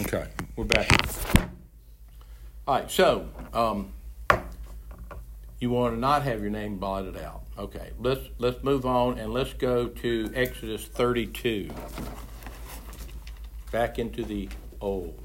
Okay, we're back. All right, so um, you want to not have your name blotted out. Okay, let's let's move on and let's go to Exodus 32. Back into the old.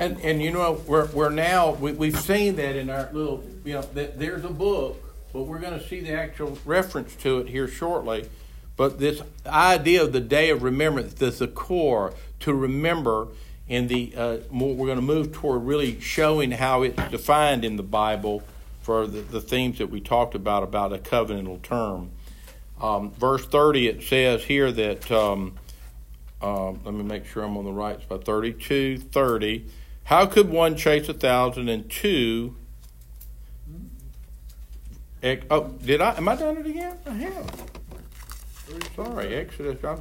And and you know we're we're now we, we've seen that in our little you know that there's a book, but we're going to see the actual reference to it here shortly. But this idea of the day of remembrance, that's the core to remember. In the uh, more, we're going to move toward really showing how it's defined in the Bible for the, the themes that we talked about about a covenantal term. Um, verse thirty, it says here that. Um, uh, let me make sure I'm on the right spot. 32, 30. How could one chase a thousand and two? Oh, did I? Am I done it again? I have. Sorry, Exodus. I'm,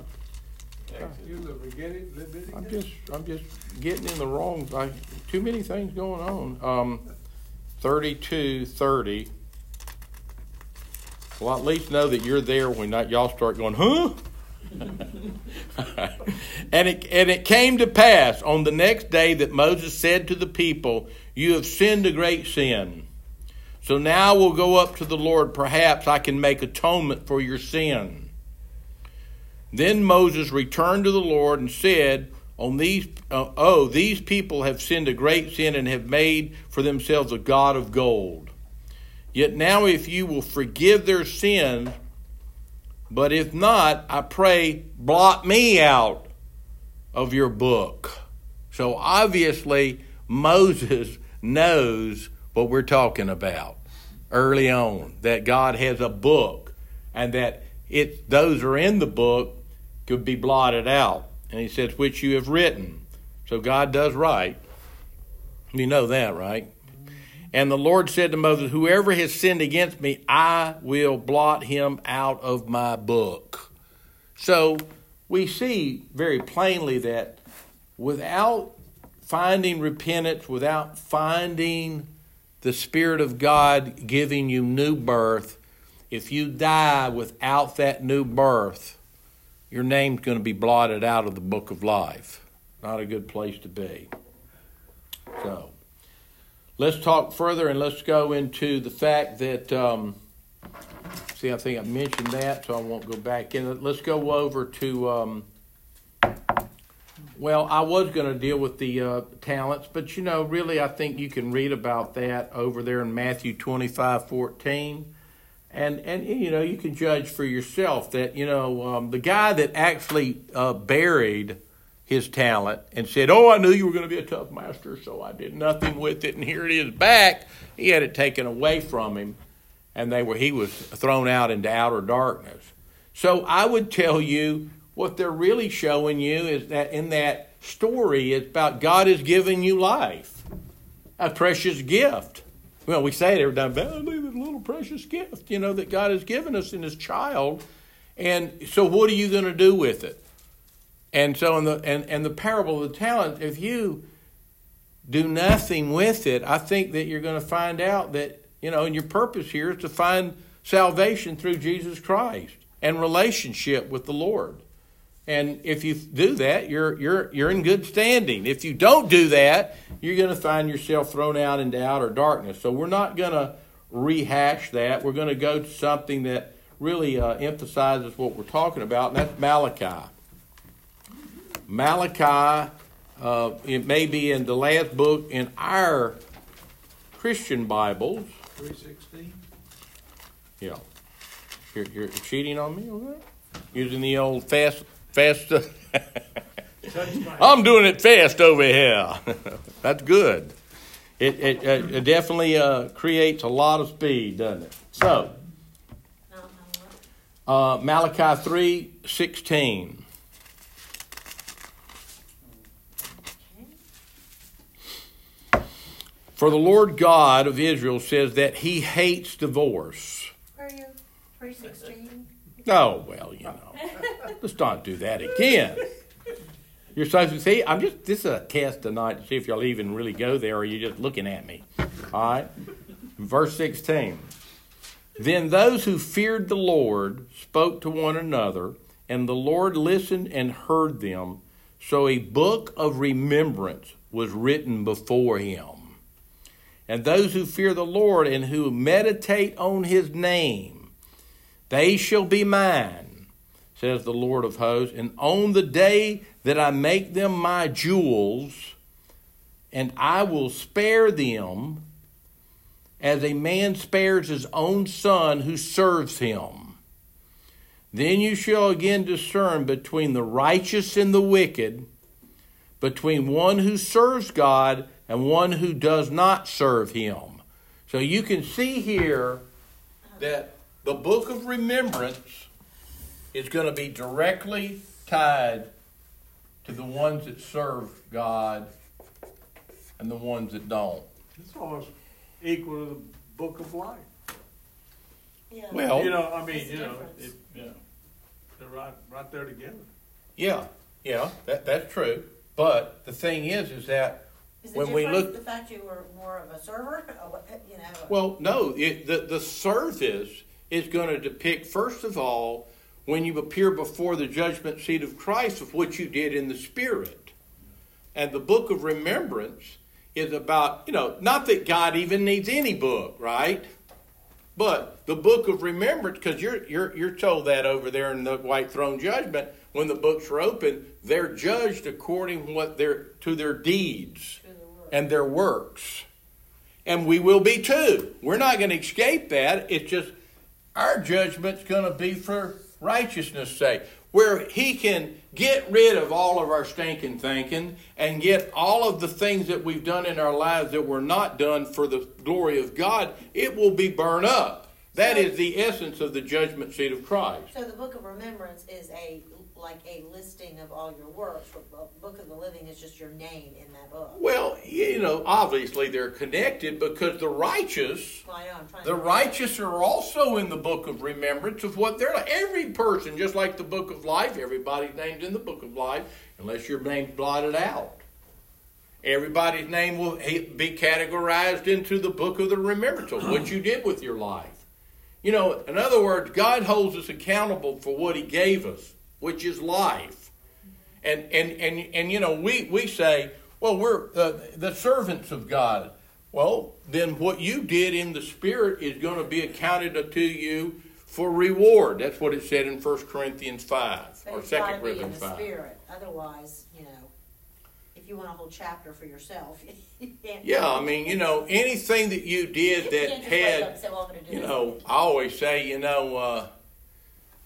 I'm just, I'm just getting in the wrong. I, too many things going on. Um, 32, 30. Well, at least know that you're there when not, y'all start going, huh? and it and it came to pass on the next day that Moses said to the people, "You have sinned a great sin. So now we'll go up to the Lord. Perhaps I can make atonement for your sin." Then Moses returned to the Lord and said, "On these uh, oh these people have sinned a great sin and have made for themselves a god of gold. Yet now if you will forgive their sins." But if not, I pray, blot me out of your book. So obviously, Moses knows what we're talking about early on that God has a book and that it those are in the book could be blotted out. And he says, which you have written. So God does write. You know that, right? And the Lord said to Moses, Whoever has sinned against me, I will blot him out of my book. So we see very plainly that without finding repentance, without finding the Spirit of God giving you new birth, if you die without that new birth, your name's going to be blotted out of the book of life. Not a good place to be. So. Let's talk further and let's go into the fact that, um, see, I think I mentioned that, so I won't go back in. It. Let's go over to, um, well, I was going to deal with the uh, talents, but you know, really, I think you can read about that over there in Matthew 25 14. And, and you know, you can judge for yourself that, you know, um, the guy that actually uh, buried his talent and said, Oh, I knew you were going to be a tough master, so I did nothing with it, and here it is back. He had it taken away from him, and they were he was thrown out into outer darkness. So I would tell you what they're really showing you is that in that story, it's about God has given you life, a precious gift. Well, we say it every time, Valley, this little precious gift, you know, that God has given us in His child. And so, what are you going to do with it? And so in the and, and the parable of the talent, if you do nothing with it, I think that you're going to find out that, you know, and your purpose here is to find salvation through Jesus Christ and relationship with the Lord. And if you do that, you're you're you're in good standing. If you don't do that, you're going to find yourself thrown out into outer darkness. So we're not going to rehash that. We're going to go to something that really uh, emphasizes what we're talking about, and that's Malachi. Malachi, uh, it may be in the last book in our Christian Bibles. 316? Yeah. You're, you're cheating on me over there? Using the old fast, fast. I'm doing it fast over here. That's good. It, it, it definitely uh, creates a lot of speed, doesn't it? So, uh, Malachi 3 16. For the Lord God of Israel says that he hates divorce. Are you 316? Oh, well, you know. Let's not do that again. You're supposed to see. I'm just. This is a test tonight to see if y'all even really go there, or you're just looking at me. All right. Verse 16. Then those who feared the Lord spoke to one another, and the Lord listened and heard them. So a book of remembrance was written before him. And those who fear the Lord and who meditate on his name, they shall be mine, says the Lord of hosts. And on the day that I make them my jewels, and I will spare them as a man spares his own son who serves him. Then you shall again discern between the righteous and the wicked, between one who serves God and one who does not serve him. So you can see here that the book of remembrance is going to be directly tied to the ones that serve God and the ones that don't. It's almost equal to the book of life. Yeah. Well, You know, I mean, you know, different. it, yeah, they're right, right there together. Yeah, yeah, that, that's true. But the thing is, is that Is when we look- the fact you were more of a server, you know? Well, no, it, the, the service is going to depict, first of all, when you appear before the judgment seat of Christ, of what you did in the Spirit. And the book of remembrance is about, you know, not that God even needs any book, right? But the book of remembrance, because you're, you're, you're told that over there in the white throne judgment, when the books are open, they're judged according what their, to their deeds through the world. And their works. And we will be too. We're not going to escape that. It's just our judgment's going to be for righteousness' sake, where He can get rid of all of our stinking thinking and get all of the things that we've done in our lives that were not done for the glory of God. It will be burned up. That is the essence of the judgment seat of Christ. So the book of remembrance is a like a listing of all your works. book of the living is just your name in that book. Well, you know, obviously they're connected because the righteous Well, know, The righteous are also in the book of remembrance of what they're like. Every person, just like the book of life, everybody's named in the book of life, unless your name's blotted out. Everybody's name will be categorized into the book of the remembrance of what you did with your life. You know, in other words, God holds us accountable for what He gave us, which is life. And and and and you know, we we say, well, we're uh, the servants of God. Well, then what you did in the spirit is going to be accounted to you for reward. That's what it said in 1 Corinthians 5 But or it's 2 got in Corinthians the 5. spirit. Otherwise, you know, if you want a whole chapter for yourself, you. Yeah, I mean, you know, anything that you did that can't just wake up had say, well, I'm gonna do you know, I always say, you know, uh,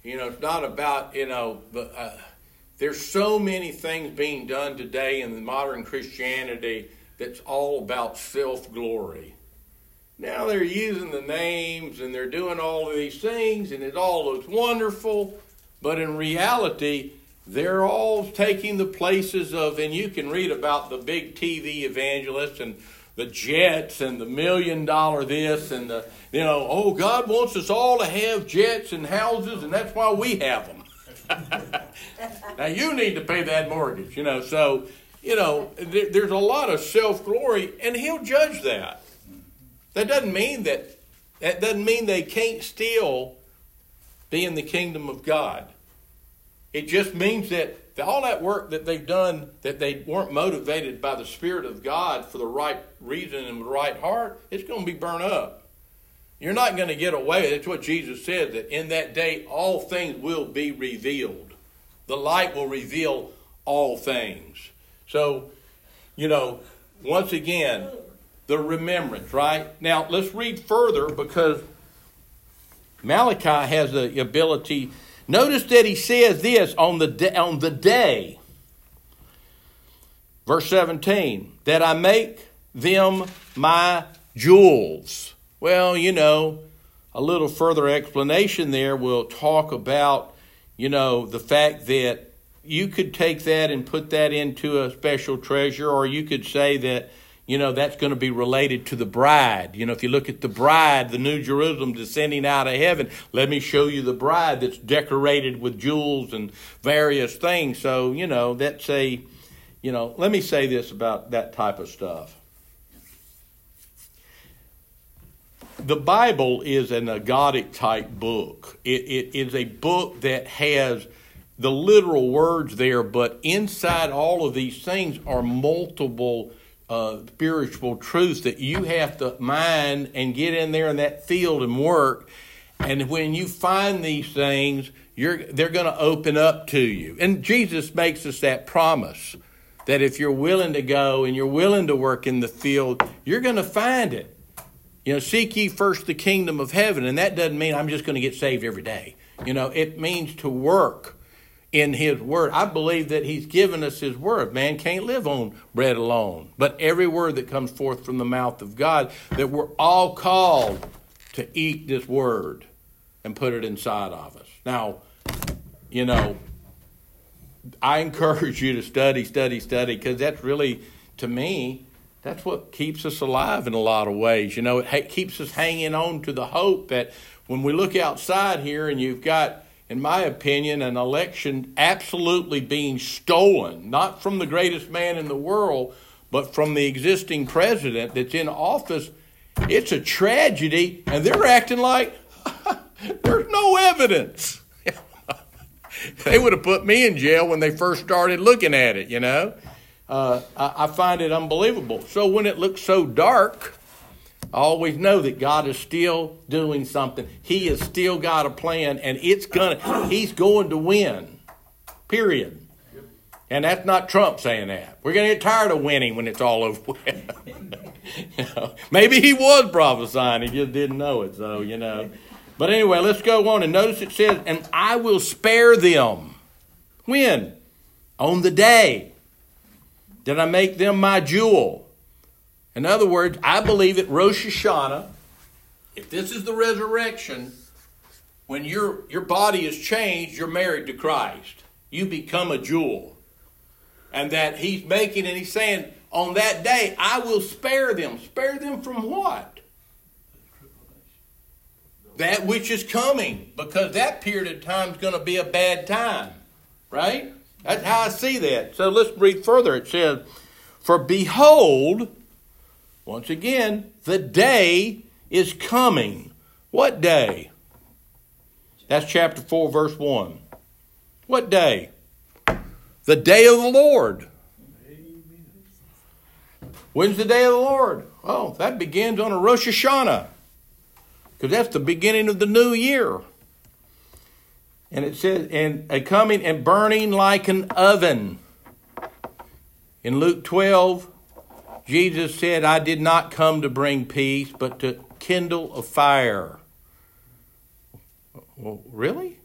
you know, it's not about, you know, the, uh, there's so many things being done today in modern Christianity that's all about self glory. Now they're using the names and they're doing all of these things and it all looks wonderful, but in reality, they're all taking the places of, and you can read about the big TV evangelists and the jets and the million dollar this and the, you know, oh, God wants us all to have jets and houses and that's why we have them. now you need to pay that mortgage, you know, so, you know, there, there's a lot of self glory and he'll judge that. That doesn't mean that, that doesn't mean they can't still be in the kingdom of God. It just means that all that work that they've done, that they weren't motivated by the Spirit of God for the right reason and the right heart, it's going to be burnt up. You're not going to get away. That's what Jesus said, that in that day all things will be revealed. The light will reveal all things. So, you know, once again, the remembrance, right? Now, let's read further because Malachi has the ability. Notice that he says this on the day, on the day. Verse 17, that I make them my jewels. Well, you know, a little further explanation there will talk about, you know, the fact that you could take that and put that into a special treasure, or you could say that, you know, that's going to be related to the bride. You know, if you look at the bride, the New Jerusalem descending out of heaven, let me show you the bride that's decorated with jewels and various things. So, you know, that's a, you know, let me say this about that type of stuff. The Bible is an agodic type book. It, it is a book that has the literal words there, but inside all of these things are multiple uh, spiritual truths that you have to mine and get in there in that field and work. And when you find these things, you're, they're going to open up to you. And Jesus makes us that promise that if you're willing to go and you're willing to work in the field, you're going to find it. You know, seek ye first the kingdom of heaven. And that doesn't mean I'm just going to get saved every day. You know, it means to work in His Word. I believe that He's given us His Word. Man can't live on bread alone, but every word that comes forth from the mouth of God, that we're all called to eat this Word and put it inside of us. Now, you know, I encourage you to study, study, study, because that's really, to me, that's what keeps us alive in a lot of ways. You know, it keeps us hanging on to the hope that when we look outside here and you've got in my opinion, an election absolutely being stolen, not from the greatest man in the world, but from the existing president that's in office. It's a tragedy, and they're acting like there's no evidence. they would have put me in jail when they first started looking at it, you know. Uh, I, I find it unbelievable. So when it looks so dark, I always know that God is still doing something. He has still got a plan, and it's gonna. He's going to win. Period. And that's not Trump saying that. We're to get tired of winning when it's all over you know, maybe he was prophesying, he just didn't know it. So you know. But anyway, let's go on and notice it says, "And I will spare them." When? On the day that I make them my jewel. In other words, I believe at Rosh Hashanah, if this is the resurrection, when your, your body is changed, you're married to Christ. You become a jewel. And that he's making, and he's saying, on that day, I will spare them. Spare them from what? That which is coming, because that period of time is going to be a bad time, right? That's how I see that. So let's read further. It says, For behold, once again, the day is coming. What day? That's chapter 4, verse 1. What day? The day of the Lord. When's the day of the Lord? Oh, that begins on a Rosh Hashanah, because that's the beginning of the new year. And it says, and a coming and burning like an oven. In Luke 12, Jesus said, I did not come to bring peace, but to kindle a fire. Well, really?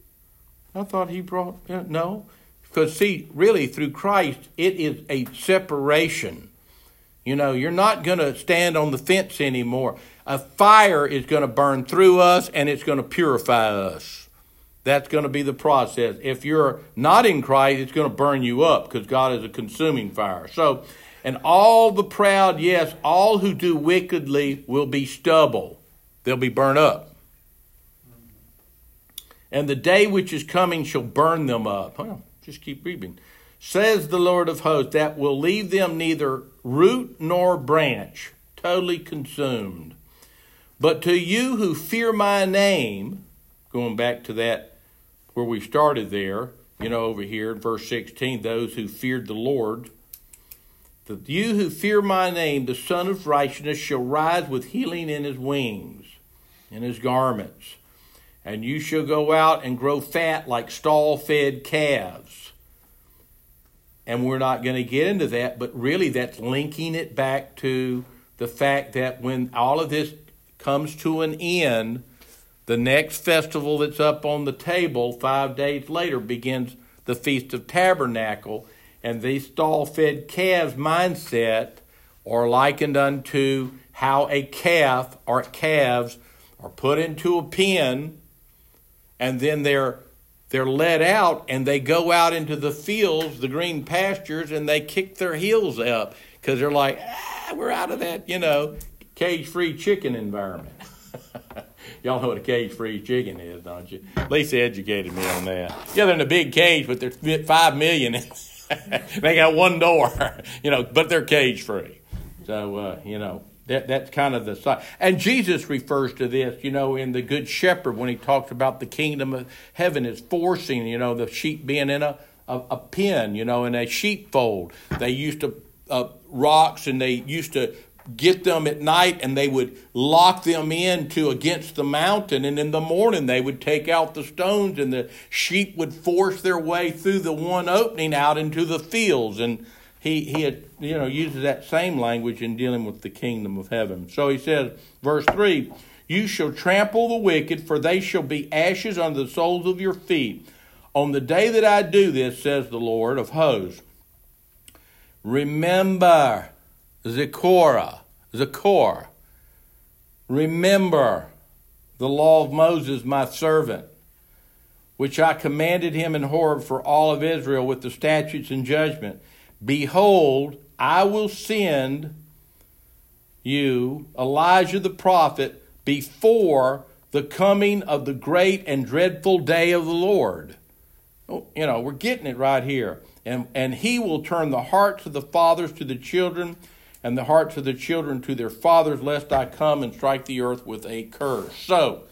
I thought he brought, no. Because, see, really, through Christ, it is a separation. You know, you're not going to stand on the fence anymore. A fire is going to burn through us and it's going to purify us. That's going to be the process. If you're not in Christ, it's going to burn you up because God is a consuming fire. So, and all the proud, yes, all who do wickedly will be stubble. They'll be burned up. And the day which is coming shall burn them up. Well, just keep reading. Says the Lord of hosts, that will leave them neither root nor branch, totally consumed. But to you who fear my name, going back to that where we started there, you know, over here in verse 16, those who feared the Lord, that you who fear my name, the Sun of Righteousness, shall rise with healing in his wings, in his garments. And you shall go out and grow fat like stall fed calves. And we're not going to get into that, but really that's linking it back to the fact that when all of this comes to an end, the next festival that's up on the table five days later begins the Feast of Tabernacle and these stall fed calves mindset are likened unto how a calf or calves are put into a pen and then they're they're let out and they go out into the fields, the green pastures, and they kick their heels up because they're like, ah, we're out of that, you know, cage free chicken environment. Y'all know what a cage free chicken is, don't you? Lisa educated me on that. Yeah, they're in a big cage, but there's five million they got one door, you know, but they're cage free. So uh, you know that that's kind of the side. And Jesus refers to this, you know, in the Good Shepherd when he talks about the kingdom of heaven is forcing, you know, the sheep being in a a, a pen, you know, in a sheepfold. They used to uh, rocks and they used to get them at night and they would lock them in to against the mountain. And in the morning they would take out the stones and the sheep would force their way through the one opening out into the fields. And he he had, you know uses that same language in dealing with the kingdom of heaven. So he says verse 3 you shall trample the wicked for they shall be ashes under the soles of your feet. On the day that I do this says the Lord of hosts remember Zikora, Zikor. Remember the law of Moses, my servant, which I commanded him in Horeb for all of Israel with the statutes and judgment. Behold, I will send you Elijah the prophet before the coming of the great and dreadful day of the Lord. Oh, you know, we're getting it right here. And, and he will turn the hearts of the fathers to the children and the hearts of the children to their fathers, lest I come and strike the earth with a curse. So,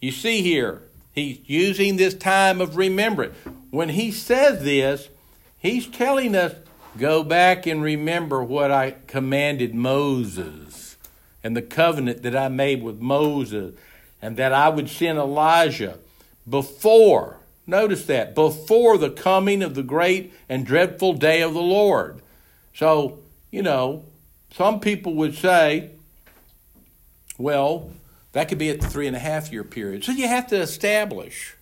you see here, he's using this time of remembrance. When he says this, he's telling us, go back and remember what I commanded Moses and the covenant that I made with Moses, and that I would send Elijah before, notice that, before the coming of the great and dreadful day of the Lord. So, you know, some people would say, well, that could be at the three and a half year period. So you have to establish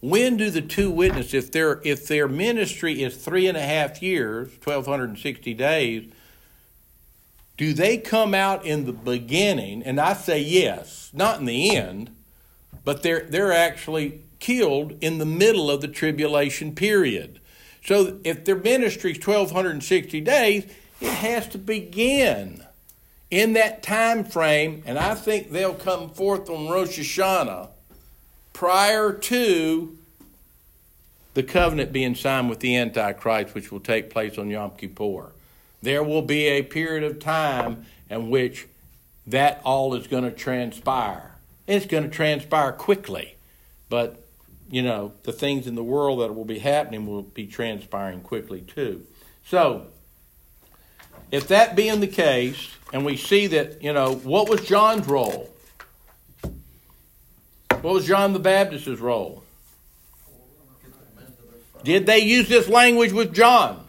when do the two witnesses, if their if their ministry is three and a half years, twelve hundred and sixty days, do they come out in the beginning? And I say yes, not in the end, but they're they're actually killed in the middle of the tribulation period. So if their ministry is 1260 days, it has to begin in that time frame, and I think they'll come forth on Rosh Hashanah prior to the covenant being signed with the Antichrist, which will take place on Yom Kippur. There will be a period of time in which that all is going to transpire. It's going to transpire quickly, but you know, the things in the world that will be happening will be transpiring quickly too. So, if that being the case, and we see that, you know, what was John's role? What was John the Baptist's role? Did they use this language with John?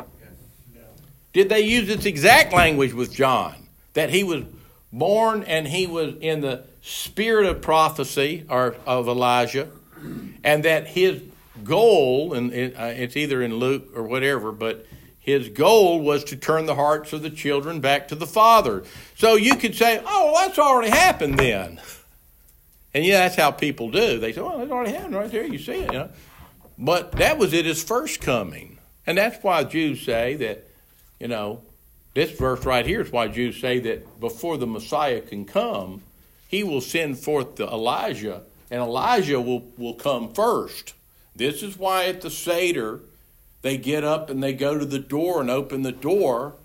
Did they use this exact language with John? That he was born and he was in the spirit of prophecy or of Elijah, and that his goal, and uh, it's either in Luke or whatever, but his goal was to turn the hearts of the children back to the father. So you could say, oh, well, that's already happened then. And yeah, that's how people do. They say, well, that's already happened right there. You see it, you know. But that was at his first coming. And that's why Jews say that, you know, this verse right here is why Jews say that before the Messiah can come, he will send forth the Elijah and Elijah will, will come first. This is why at the Seder, they get up and they go to the door and open the door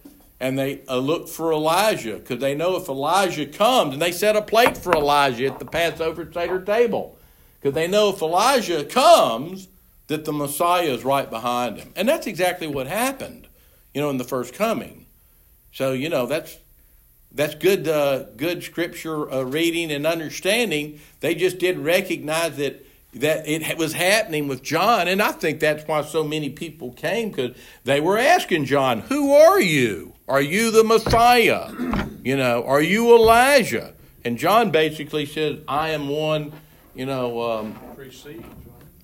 and they uh, look for Elijah because they know if Elijah comes, and they set a plate for Elijah at the Passover Seder table because they know if Elijah comes, that the Messiah is right behind him. And that's exactly what happened, you know, in the first coming. So, you know, that's that's good, uh, good scripture uh, reading and understanding. They just didn't recognize that that it was happening with John, and I think that's why so many people came because they were asking John, "Who are you? Are you the Messiah? You know, are you Elijah?" And John basically says, "I am one." You know, um,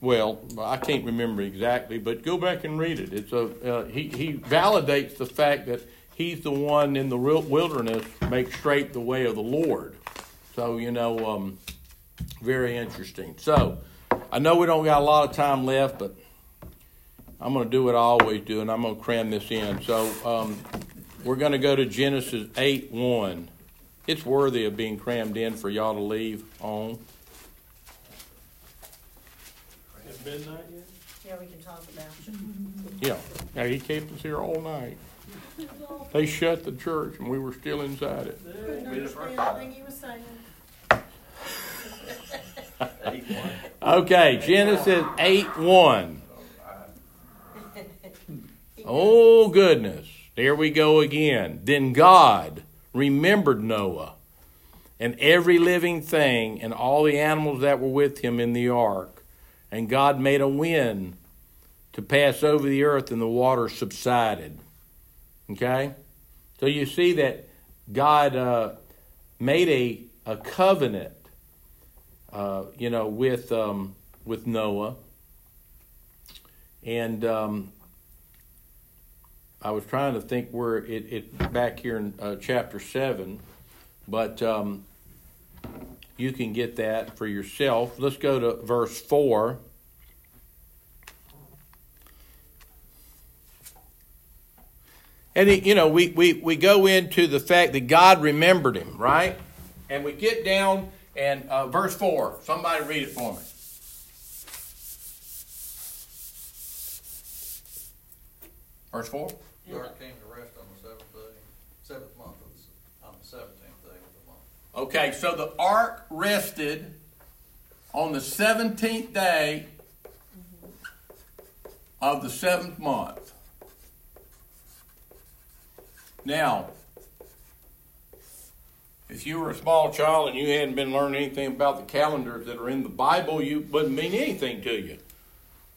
well, I can't remember exactly, but go back and read it. It's a uh, he he validates the fact that he's the one in the wilderness make straight the way of the Lord. So, you know, um, very interesting. So, I know we don't got a lot of time left, but I'm going to do what I always do, and I'm going to cram this in. So, um, we're going to go to Genesis 8 1. It's worthy of being crammed in for y'all to leave on. At midnight yet? Yeah, we can talk about it. Yeah. Now he kept us here all night. They shut the church and we were still inside it. Okay, Genesis 8 1. Oh, goodness. There we go again. Then God remembered Noah and every living thing and all the animals that were with him in the ark. And God made a wind to pass over the earth, and the water subsided. Okay? So you see that God uh, made a, a covenant, uh, you know, with, um, with Noah. And um, I was trying to think where it, it back here in uh, chapter 7, but um, you can get that for yourself. Let's go to verse 4. And, it, you know, we, we, we go into the fact that God remembered him, right? And we get down and uh, verse 4. Somebody read it for me. Verse 4. The ark came to rest on the seventh day, seventh month, of the on the seventeenth day of the month. Okay, so the ark rested on the 17th day of the seventh month. Now, if you were a small child and you hadn't been learning anything about the calendars that are in the Bible, you wouldn't mean anything to you.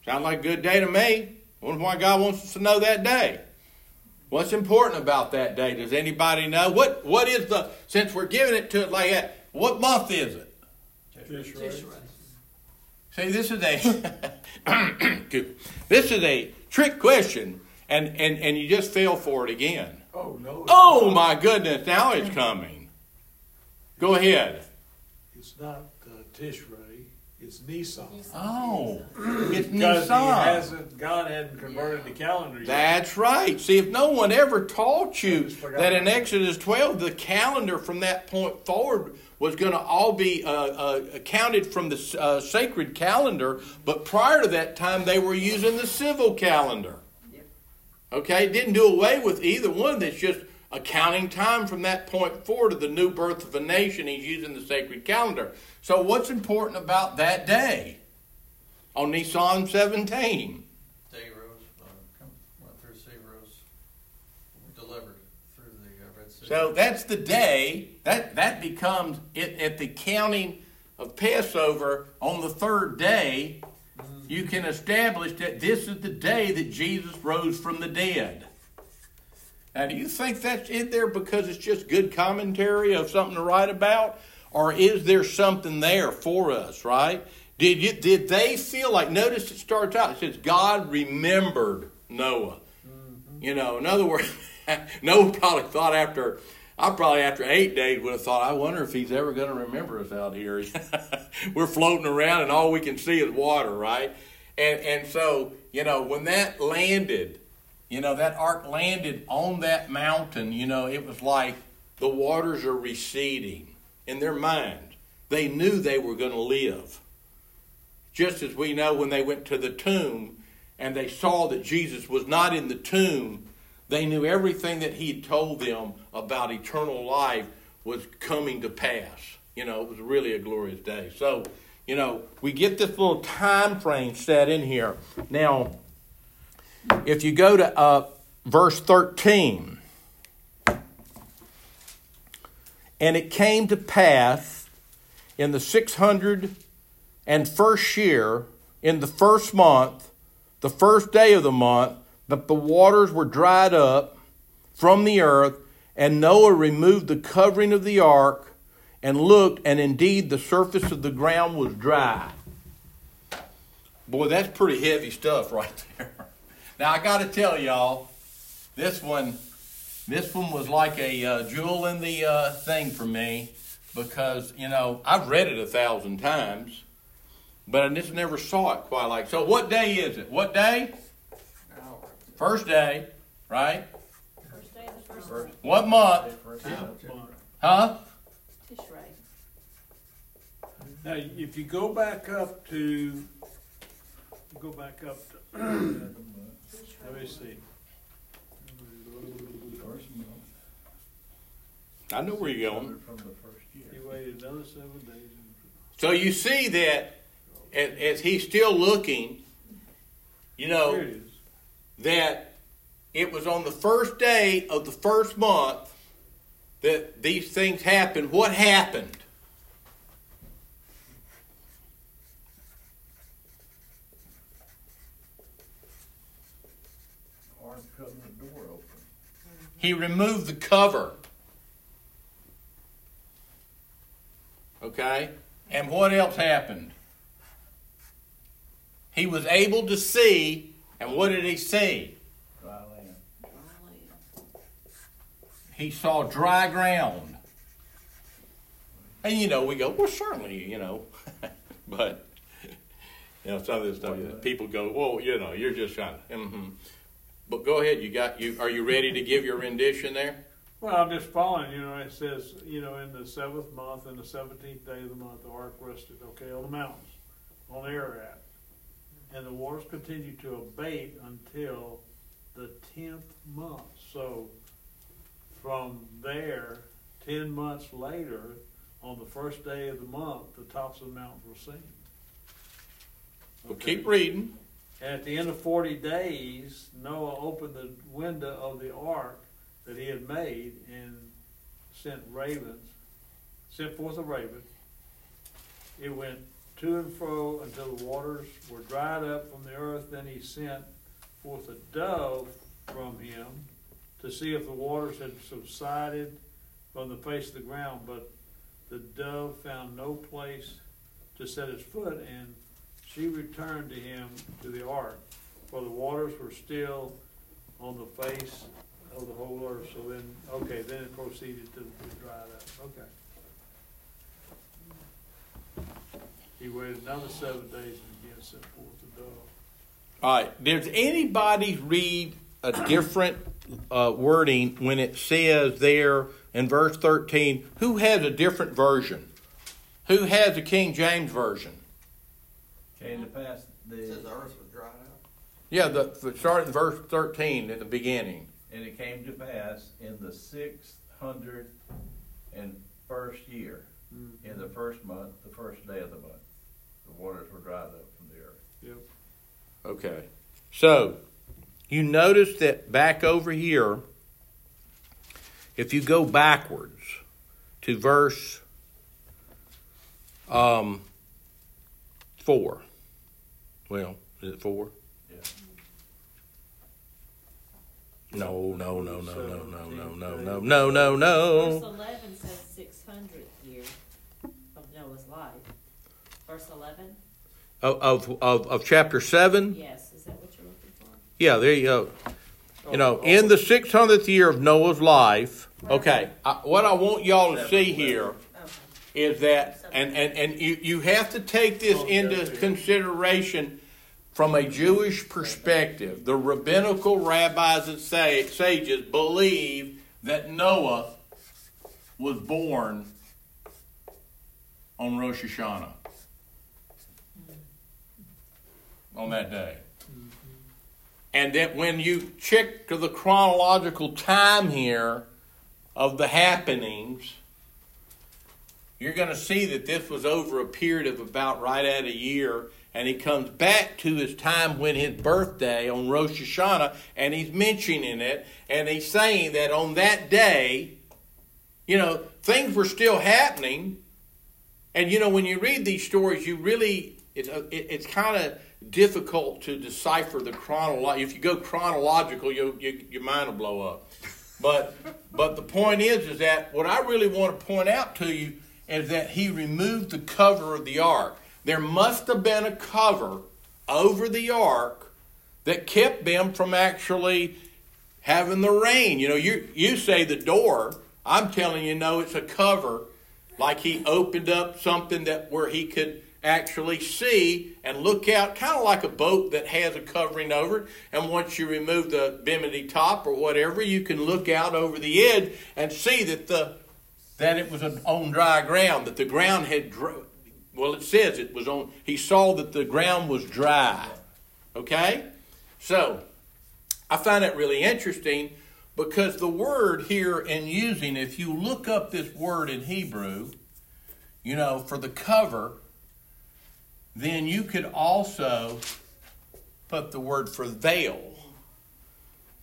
Sound like a good day to me. Wonder why God wants us to know that day. What's important about that day? Does anybody know? What What is the since we're giving it to it like that? What month is it? See, this is a this is a trick question, and, and and you just fell for it again. Oh, no. Oh my goodness! Now it's coming. Go ahead. It's not uh, Tishrei, it's Nissan. Oh, it's Because he Nisan. hasn't, God hadn't converted the calendar yet. That's right. See, if no one ever taught you that in. Exodus 12, the calendar from that point forward was going to all be uh, uh, counted from the uh, sacred calendar, but prior to that time, they were using the civil calendar. Okay, it didn't do away with either one. That's just accounting time from that point forward to the new birth of a nation. He's using the sacred calendar. So, what's important about that day on Nisan 17? Day rose, uh, went through sea rose, delivered through the uh, Red Sea. So that's the day that that becomes it, at the counting of Passover on the third day. You can establish that this is the day that Jesus rose from the dead. Now, do you think that's in there because it's just good commentary of something to write about, or is there something there for us? Right? Did you did they feel like? Notice it starts out. It says God remembered Noah. Mm-hmm. You know, in other words, Noah probably thought after, I probably after eight days would have thought, I wonder if he's ever going to remember us out here. We're floating around and all we can see is water, right? And and so you know when that landed, you know that ark landed on that mountain. You know it was like the waters are receding in their mind. They knew they were going to live. Just as we know when they went to the tomb and they saw that Jesus was not in the tomb, they knew everything that he had told them about eternal life was coming to pass. You know, it was really a glorious day. So, you know, we get this little time frame set in here. Now, if you go to uh, verse 13, and it came to pass in the 600 and first year, in the first month, the first day of the month, that the waters were dried up from the earth, and Noah removed the covering of the ark and looked, and indeed the surface of the ground was dry. Boy, that's pretty heavy stuff right there. Now I got to tell y'all, this one, this one was like a uh, jewel in the uh, thing for me because you know I've read it a thousand times, but I just never saw it quite like. So what day is it? What day? First day, right? First day of first What month? Huh? Tishrei. Now, if you go back up to Go back up, to- let me see. I know where you're going. from He waited another seven days. So you see that as, as he's still looking, you know, that it was on the first day of the first month that these things happened. What happened? Ark covenant door open. He removed the cover. Okay? And what else happened? He was able to see, and what did he see? Dry land. He saw dry ground. And you know, we go, well, certainly, you know, but you know, some of this stuff, people go, well, you know, you're just kind of, mm-hmm. But go ahead, you got you. Are you ready to give your rendition there? Well, I'm just following, you know, it says, you know, in the seventh month and the seventeenth day of the month, the ark rested, okay, on the mountains, on Ararat. And the waters continued to abate until the tenth month. So from there, ten months later, on the first day of the month, the tops of the mountains were seen. Well, Okay. keep reading. At the end of forty days, Noah opened the window of the ark that he had made and sent ravens, sent forth a raven. It went to and fro until the waters were dried up from the earth. Then he sent forth a dove from him to see if the waters had subsided from the face of the ground. But the dove found no place to set its foot, and she returned to him to the ark, for the waters were still on the face of the whole earth. So then, okay, then it proceeded to be dried up. Okay. He waited another seven days and again sent forth the dove. All right. Does anybody read a different uh, wording when it says there in verse 13, who has a different version? Who has a King James version? Came to pass It says the, the earth was dried out. Yeah, the, the start in verse 13 at the beginning. and it came to pass in the six hundred and first year, in the first month, the first day of the month, the waters were dried up from the earth. Yep. Okay. So, you notice that back over here, if you go backwards to verse um, 4. Well, is it 4? Yeah. No, no, no, no, no, no, no, no, no, no, no, no. Verse eleven says six hundredth year of Noah's life. Verse eleven, Of, of, of, of chapter 7? yes, is that what you're looking for? Yeah, there you go. You know, in the 600th year of Noah's life, okay, I, what I want y'all to see here is that, and, and, and you, you have to take this into consideration from a Jewish perspective. The rabbinical rabbis and sages believe that Noah was born on Rosh Hashanah. On that day. And that when you check to the chronological time here of the happenings, you're going to see that this was over a period of about right at a year. And he comes back to his time when his birthday on Rosh Hashanah, and he's mentioning it, and he's saying that on that day, you know, things were still happening. And you know, when you read these stories, you really it's uh, it, it's kind of difficult to decipher the chronology. If you go chronological, you, you your mind will blow up. But but the point is, is that what I really want to point out to you is that he removed the cover of the ark. There must have been a cover over the ark that kept them from actually having the rain. You know, you you say the door. I'm telling you, no, it's a cover. Like he opened up something that where he could actually see and look out, kind of like a boat that has a covering over it. And once you remove the bimini top or whatever, you can look out over the edge and see that the that it was on dry ground, that the ground had. Well, it says it was on. He saw that the ground was dry. Okay? So, I find that really interesting because the word here in using, if you look up this word in Hebrew, you know, for the cover, then you could also put the word for veil.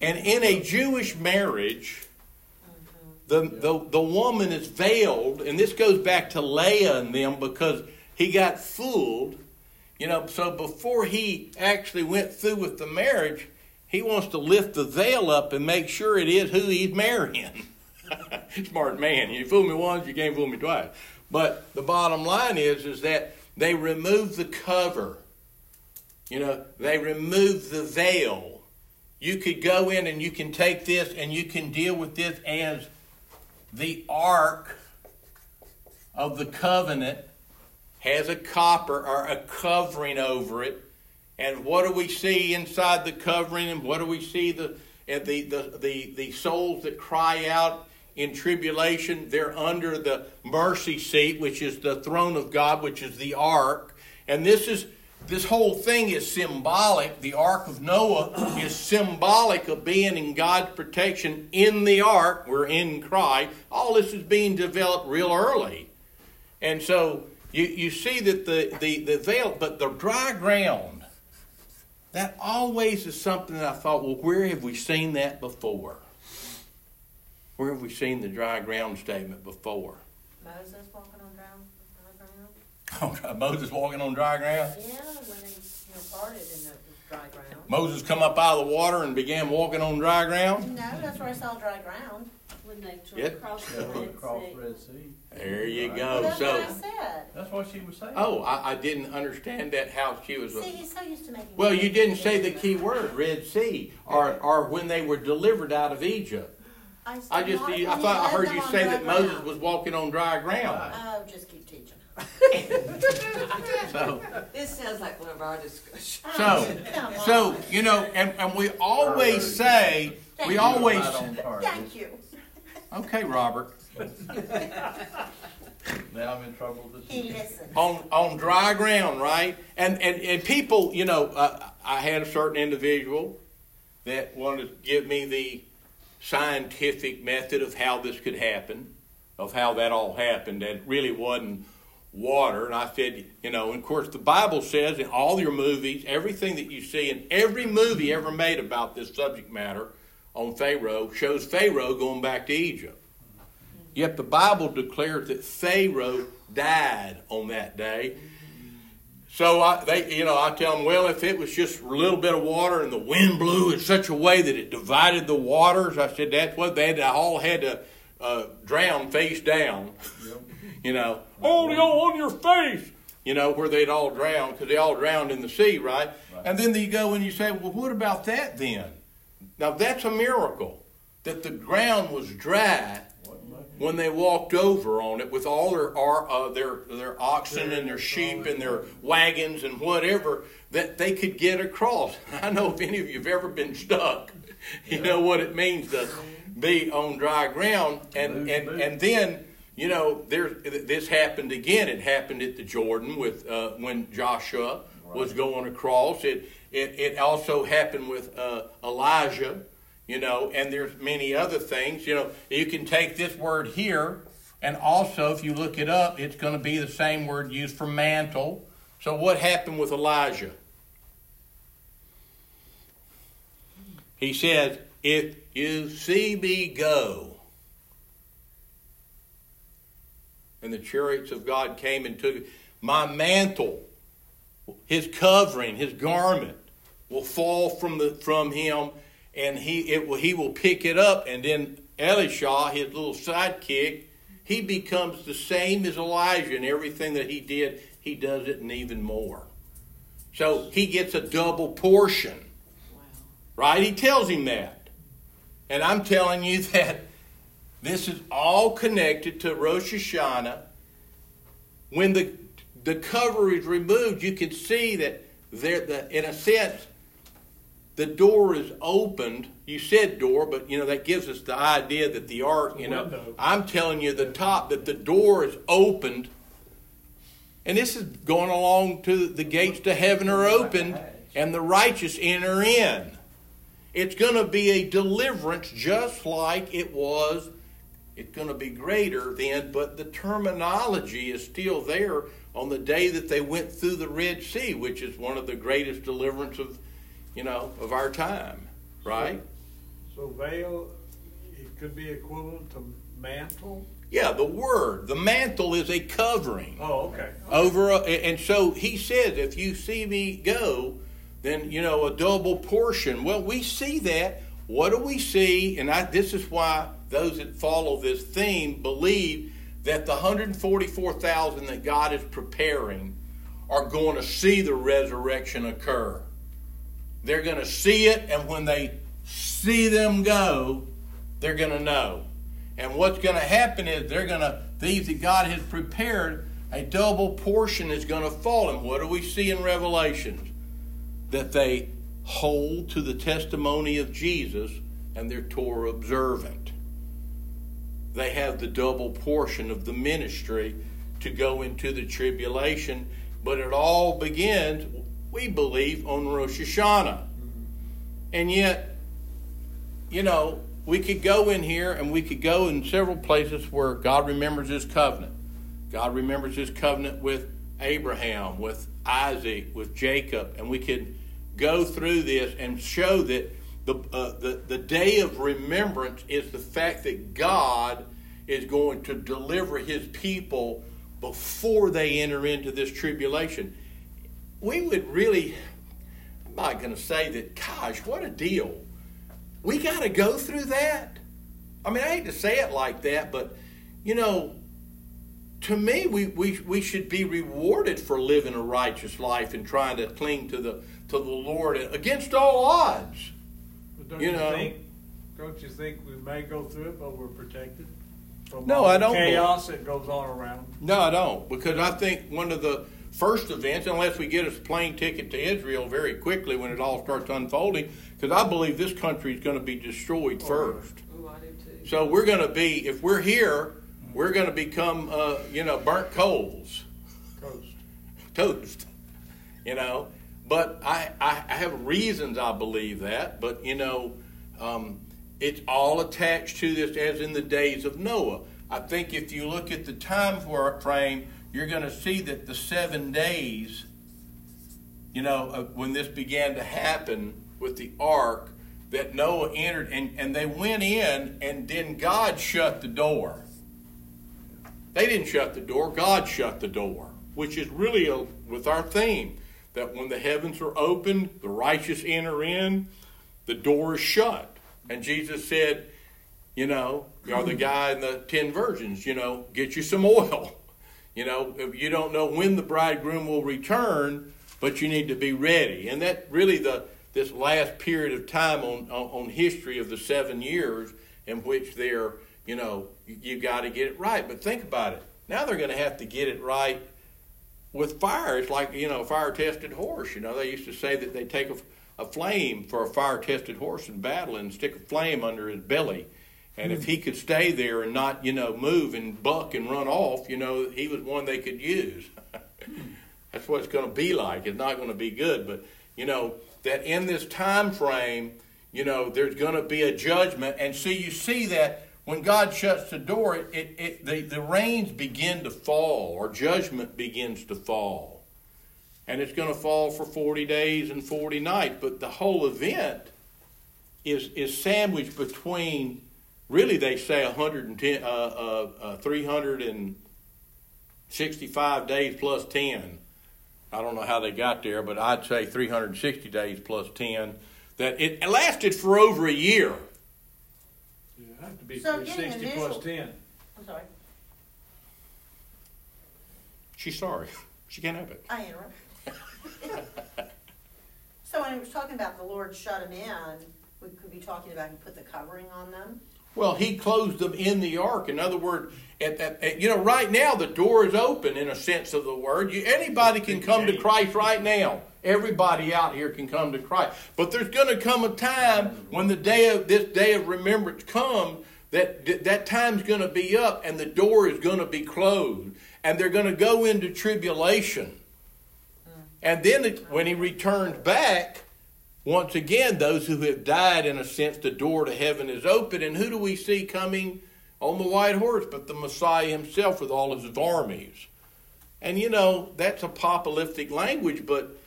And in a Jewish marriage, the, the, the woman is veiled, and this goes back to Leah and them because he got fooled. You know, so before he actually went through with the marriage, he wants to lift the veil up and make sure it is who he's marrying. Smart man. You fool me once, you can't fool me twice. But the bottom line is, is that they remove the cover. You know, they remove the veil. You could go in and you can take this and you can deal with this as the ark of the covenant has a copper or a covering over it. And what do we see inside the covering? And what do we see the the the the, the souls that cry out in tribulation? They're under the mercy seat, which is the throne of God, which is the ark. And this is this whole thing is symbolic. The ark of Noah is symbolic of being in God's protection in the ark. We're in Christ. All this is being developed real early. And so you, you see that the, the, the veil, but the dry ground, that always is something that I thought, well, where have we seen that before? Where have we seen the dry ground statement before? Moses walking on dry, dry ground? Oh, Moses walking on dry ground? Yeah, when they, you know, parted in the dry ground. Moses come up out of the water and began walking on dry ground? No, that's where I saw dry ground. When they Yep. tr- crossed Yeah, the Red across Sea. Red Sea. There you Well, go. that's what So, I said. That's what she was saying. oh, I, I didn't understand that how she was. See, he's so used to making. Well, you didn't say the key word, Red Sea, or, or when they were delivered out of Egypt. I, said I just, not I when thought I led heard them you on say dry that Moses ground. was walking on dry ground. Oh, just keep teaching. So, This sounds like one of our discussions. so, Come on. so you know, and, and we always say, we always, Right on target. Thank you. okay, Robert, Now I'm in trouble this He year. listens. on on dry ground, right? And and and people, you know, uh, I had a certain individual that wanted to give me the scientific method of how this could happen, of how that all happened. That really wasn't water. And I said, you know, and of course the Bible says in all your movies, everything that you see in every movie ever made about this subject matter on Pharaoh shows Pharaoh going back to Egypt. Yet the Bible declares that Pharaoh died on that day. So I, they, you know, I tell them, well, if it was just a little bit of water and the wind blew in such a way that it divided the waters, I said that's what they, had, all had to uh, drown face down. you know, oh, you on your face. You know where they'd all drown because they all drowned in the sea, right? Right. And then you go and you say, well, what about that then? Now that's a miracle that the ground was dry. When they walked over on it with all their uh, their their oxen and their sheep and their wagons and whatever that they could get across. I know if any of you have ever been stuck, you know what it means to be on dry ground. And and and then you know there this happened again. It happened at the Jordan with uh, when Joshua was going across. It it it also happened with uh, Elijah you know, and there's many other things. You know, you can take this word here, and also if you look it up, it's going to be the same word used for mantle. So what happened with Elijah? He says, "If you see me go," and the chariots of God came and took my mantle, his covering, his garment will fall from the from him, and he it will he will pick it up, and then Elisha, his little sidekick, he becomes the same as Elijah in everything that he did. He does it and even more. So he gets a double portion, right? He tells him that, and I'm telling you that this is all connected to Rosh Hashanah. When the the cover is removed, you can see that there, the, in a sense, the door is opened. You said door, but you know that gives us the idea that the ark. You know, Window. I'm telling you the top that the door is opened, and this is going along to the gates to heaven are opened, and the righteous enter in. It's going to be a deliverance just like it was. It's going to be greater then, but the terminology is still there on the day that they went through the Red Sea, which is one of the greatest deliverance of, you know, of our time, right? So veil, it could be equivalent to mantle? Yeah, the word, the mantle is a covering. Oh, okay. over a, and so he says if you see me go then you know a double portion well we see that what do we see and I, this is why those that follow this theme believe that the 144000 that god is preparing are going to see the resurrection occur they're going to see it and when they see them go they're going to know and what's going to happen is they're going to, these that God has prepared, a double portion is going to fall. And what do we see in Revelations? That they hold to the testimony of Jesus and they're Torah observant. They have the double portion of the ministry to go into the tribulation, but it all begins, we believe, on Rosh Hashanah. And yet, you know, we could go in here and we could go in several places where God remembers his covenant. God remembers his covenant with Abraham, with Isaac, with Jacob, and we could go through this and show that the, uh, the, the day of remembrance is the fact that God is going to deliver his people before they enter into this tribulation. We would really, I'm not going to say that, gosh, what a deal we got to go through that. I mean, I hate to say it like that, but you know, to me, we, we, we should be rewarded for living a righteous life and trying to cling to the to the Lord against all odds. Don't You know. think? Don't you think we may go through it, but we're protected from No, I don't chaos that goes on around? No, I don't, because I think one of the first events, unless we get a plane ticket to Israel very quickly when it all starts unfolding, because I believe this country is going to be destroyed first. Ooh, I do too. So we're going to be, if we're here, we're going to become, uh, you know, burnt coals. Coast. toast, you know. But I, I, I have reasons I believe that. But you know, um, it's all attached to this, as in the days of Noah. I think if you look at the time frame, you're going to see that the seven days, you know, when this began to happen with the ark, that Noah entered and, and they went in, and then God shut the door. They didn't shut the door, God shut the door, which is really a, with our theme that when the heavens are opened, the righteous enter in, the door is shut. And Jesus said, you know, you're the guy in the 10 virgins, you know, get you some oil. You know, you don't know when the bridegroom will return, but you need to be ready. And that really the this last period of time on, on, history of the seven years in which they're, you know, you, you got to get it right. But think about it. Now they're going to have to get it right with fire. It's like, you know, a fire tested horse. You know, they used to say that they take a, a flame for a fire tested horse in battle and stick a flame under his belly. And if hmm. he could stay there and not, you know, move and buck and run off, you know, he was one they could use. That's what it's going to be like. It's not going to be good, but you know that in this time frame, you know, there's going to be a judgment, and so you see that when God shuts the door, it, it, it the the rains begin to fall, or judgment begins to fall, and it's going to fall for forty days and forty nights. But the whole event is is sandwiched between really they say 110 uh, uh, uh, 365 days plus 10 i don't know how they got there but i'd say 360 days plus 10 that it lasted for over a year Yeah, it have to be So three getting sixty initial- plus ten. I'm sorry, she's sorry she can't have it I interrupt. So when he was talking about the Lord shut him in, we could be talking about he put the covering on them? Well he closed them in the ark. In other words at, at, at- you know right now the door is open in a sense of the word. You, anybody can come to christ right now. Everybody out here can come to christ. But there's going to come a time when the day of this day of remembrance comes that that time's going to be up and the door is going to be closed and they're going to go into tribulation. Mm. And then it- when he returns back, once again, those who have died, in a sense, the door to heaven is open. And who do we see coming on the white horse but the Messiah himself with all his armies? And you know, that's apocalyptic language, but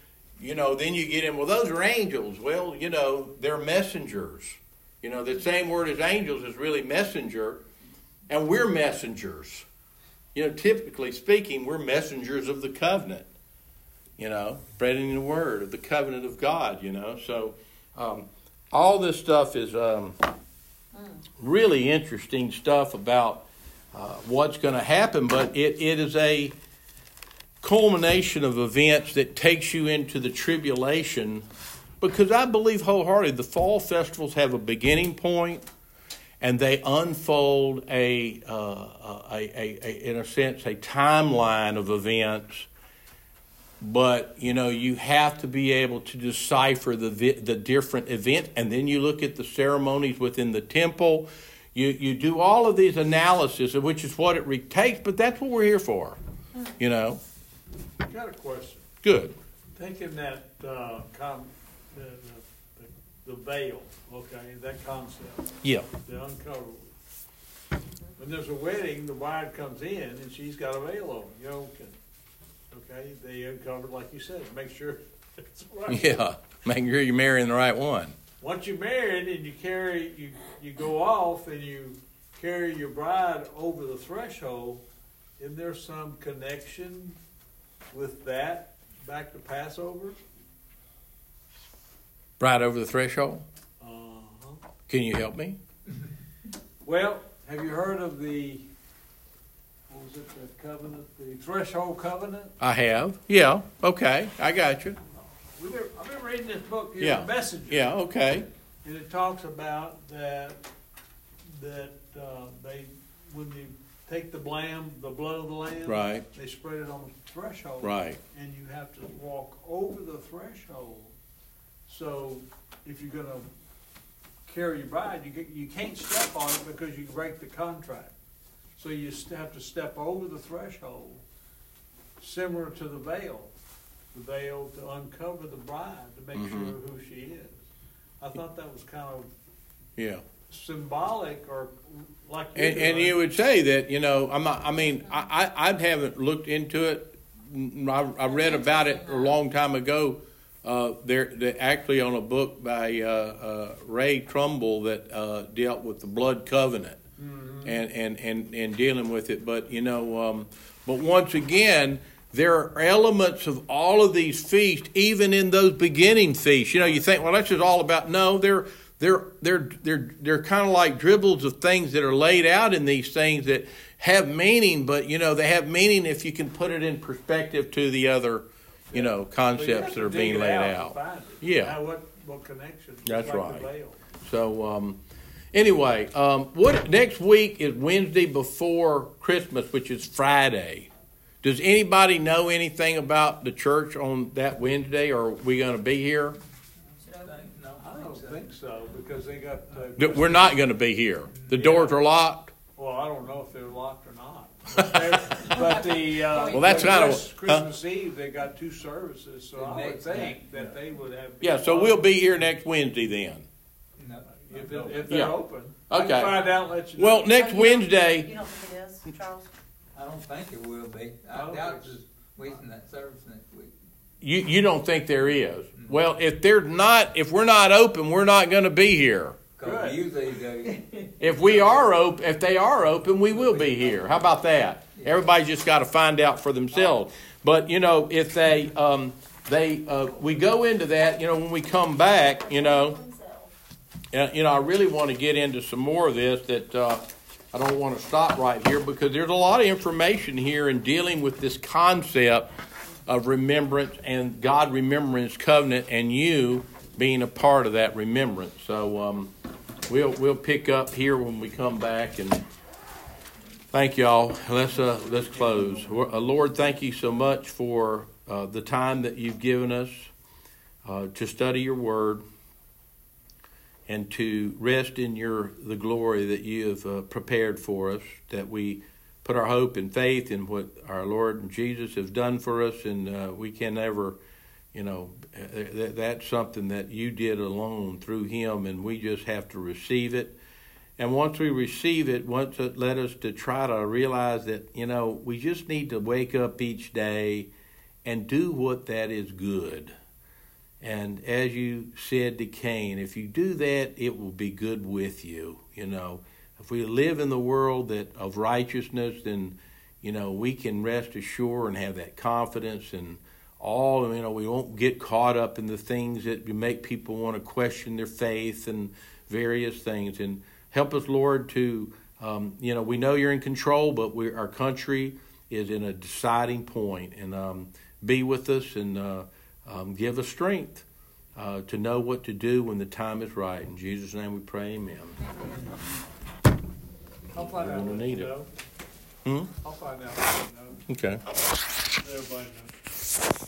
you know, then you get in, well, those are angels. Well, you know, they're messengers. You know, the same word as angels is really messenger, and we're messengers. You know, typically speaking, we're messengers of the covenant. You know, spreading the word of the covenant of God. You know, so um, all this stuff is um, really interesting stuff about uh, what's going to happen, but it, it is a culmination of events that takes you into the tribulation because I believe wholeheartedly the fall festivals have a beginning point and they unfold a, uh, a, a, a, in a sense, a timeline of events. But you know, you have to be able to decipher the the different events, and then you look at the ceremonies within the temple. You you do all of these analysis, which is what it takes. But that's what we're here for, you know. Got a question. Good. thinking that, uh, com, the, the, the veil, okay, that concept, Yeah. the uncoverable. When there's a wedding, the bride comes in and she's got a veil on, you know, can- okay, they uncover, like you said, make sure it's right. Yeah. Making sure you're marrying the right one. Once you're married and you carry, you, you go off and you carry your bride over the threshold, isn't there some connection with that back to Passover? Bride over the threshold. Uh-huh. Can you help me? Well, have you heard of the, was it, the covenant, the threshold covenant? I have. Yeah. Okay. I got you. We've been, I've been reading this book Yeah. The Messenger. Yeah. Okay. And it talks about that, that, uh, they, when you take the lamb, the blood of the lamb. Right. They spread it on the threshold. Right. And you have to walk over the threshold. So if you're gonna carry your bride, you get, you can't step on it because you break the contract. So you have to step over the threshold, similar to the veil. The veil to uncover the bride, to make sure Mhm. who she is. I thought that was kind of Yeah. symbolic or like. And, you're and you would say that you know I'm not, I mean I, I I haven't looked into it. Mm, I, I read about it a long time ago. Uh, they're, they're actually on a book by uh, uh, Clay Trumbull that uh, dealt with the blood covenant and, and, and, and dealing with it. But you know, um, but once again, there are elements of all of these feasts, even in those beginning feasts. You know, you think, well, that's just all about. No, they're they're they're they're they're kind of like dribbles of things that are laid out in these things that have meaning, but you know, they have meaning if you can put it in perspective to the other, you know, So you concepts that are being laid to out. Yeah. Now, what, what connection? That's like right. So um, anyway, um, what next week is Wednesday before Christmas, which is Friday. Does anybody know anything about the church on that Wednesday? Or are we going to be here? I don't think so, because they got. uh, We're not going to be here. The doors are locked. Well, I don't know if they're locked or not. But But the, uh. Well, that's the kinda- Chris- huh? Christmas Eve, they got two services, so The I would think night, that they would have. Yeah, so we'll be here next Wednesday then. No. If, it- if they're Yeah. open. I Okay. can find out and let you know. Well, next You don't- Wednesday. You don't think it is, Charles? I don't think it will be. I I don't doubt think it's waiting that service next week. You you don't think there is? Well, if there's not, if we're not open, we're not going to be here. Cause Good. usually they, If we are open, if they are open, we will be here. How about that? Everybody just got to find out for themselves. But you know, if they um, they uh, we go into that, you know, when we come back, you know, uh, you know, I really want to get into some more of this. That uh, I don't want to stop right here because there's a lot of information here in dealing with this concept of remembrance and God remembering His covenant and you being a part of that remembrance. So um, we'll we'll pick up here when we come back and. Thank y'all. Let's uh, let's close. Uh, Lord, thank you so much for uh, the time that you've given us uh, to study your word and to rest in your the glory that you have uh, prepared for us. That we put our hope and faith in what our Lord and Jesus have done for us, and uh, we can never you know, uh, that, that's something that you did alone through Him, and we just have to receive it. And once we receive it, once it led us to try to realize that, you know, we just need to wake up each day and do what that is good. And as you said to Cain, if you do that, it will be good with you. You know, if we live in the world that of righteousness, then you know we can rest assured and have that confidence and all. You know, we won't get caught up in the things that make people want to question their faith and various things. And help us, Lord, to um, you know we know you're in control, but we our country is in a deciding point, and um, be with us and. Uh, um, give us strength uh, to know what to do when the time is right. In Jesus' name we pray, amen. I'll find out. We're what need it. know. Hmm? I'll find out. you know. Okay. Everybody knows.